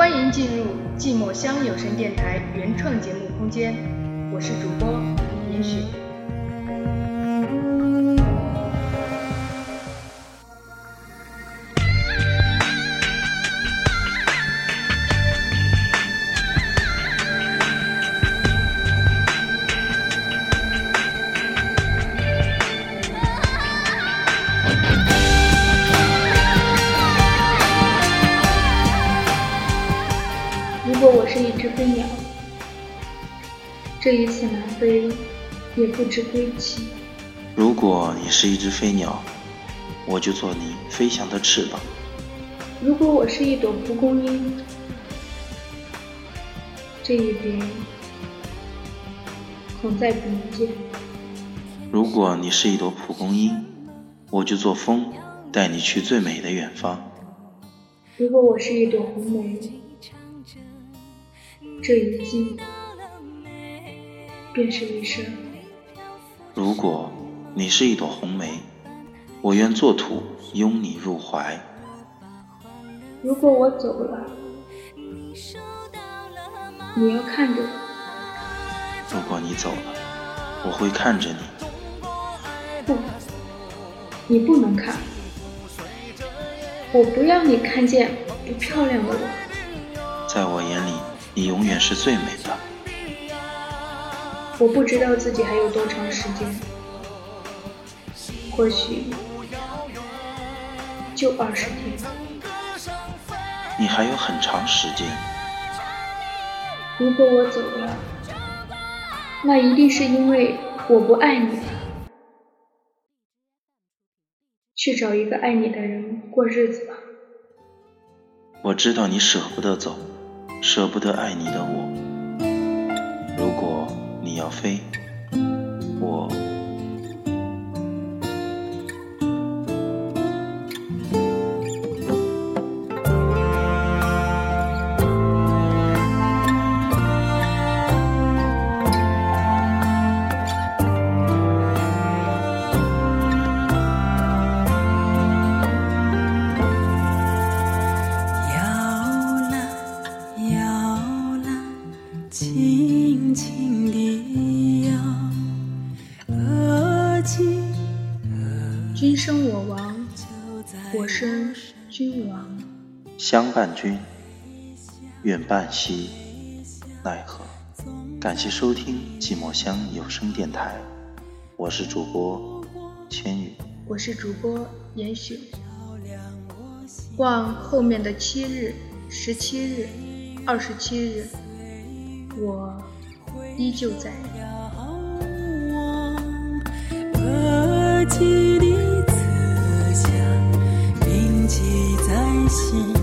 欢迎进入寂寞乡有声电台原创节目空间，我是主播林雪。如果我是一只飞鸟，这一次南飞也不知归期。如果你是一只飞鸟，我就做你飞翔的翅膀。如果我是一朵蒲公英，这一别恐再不能见。如果你是一朵蒲公英，我就做风，带你去最美的远方。如果我是一朵红梅，这一季便是一生。如果你是一朵红梅，我愿做土，拥你入怀。如果我走了，你要看着我。如果你走了，我会看着你。不，你不能看。我不要你看见不漂亮的我。在我眼里，你永远是最美的。我不知道自己还有多长时间，或许就二十天。你还有很长时间。如果我走了，那一定是因为我不爱你了。去找一个爱你的人过日子吧。我知道你舍不得走，舍不得爱你的我。如果你要飞，我。君生我亡，我生君亡。相伴君，愿伴兮，奈何？感谢收听寂寞乡有声电台，我是主播千羽。我是主播严雪。望后面的七日、十七日、二十七日，我依旧在。心。